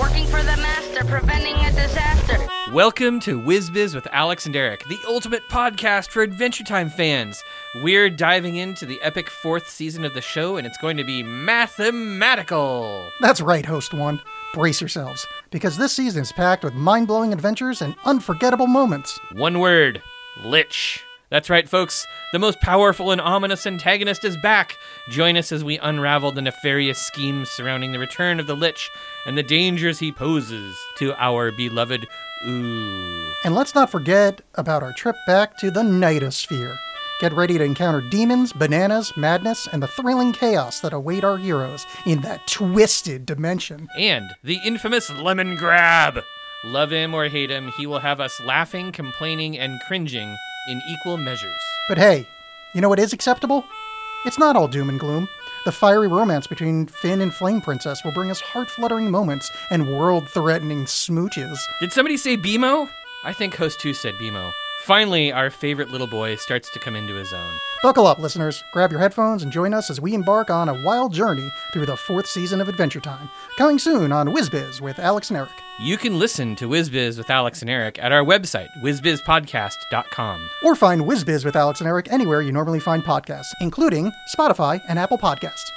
Working for the master, preventing a disaster. Welcome to WizBiz with Alexx and Erik, the ultimate podcast for Adventure Time fans. We're diving into the epic fourth season of the show, and it's going to be mathematical. That's right, host one. Brace yourselves, because this season is packed with mind blowing adventures and unforgettable moments. One word Lich. That's right, folks. The most powerful and ominous antagonist is back. Join us as we unravel the nefarious schemes surrounding the return of the Lich and the dangers he poses to our beloved Ooo. And let's not forget about our trip back to the Nightosphere. Get ready to encounter demons, bananas, madness, and the thrilling chaos that await our heroes in that twisted dimension. And the infamous Lemongrab. Love him or hate him, he will have us laughing, complaining, and cringing in equal measures. But hey, you know what is acceptable? It's not all doom and gloom. The fiery romance between Finn and Flame Princess will bring us heart fluttering moments and world threatening smooches. Did somebody say BMO? I think host 2 said BMO. Finally, our favorite little boy starts to come into his own. Buckle up, listeners. Grab your headphones and join us as we embark on a wild journey through the fourth season of Adventure Time. Coming soon on WizBiz with Alexx and Erik. You can listen to WizBiz with Alexx and Erik at our website, whizbizpodcast.com. Or find WizBiz with Alexx and Erik anywhere you normally find podcasts, including Spotify and Apple Podcasts.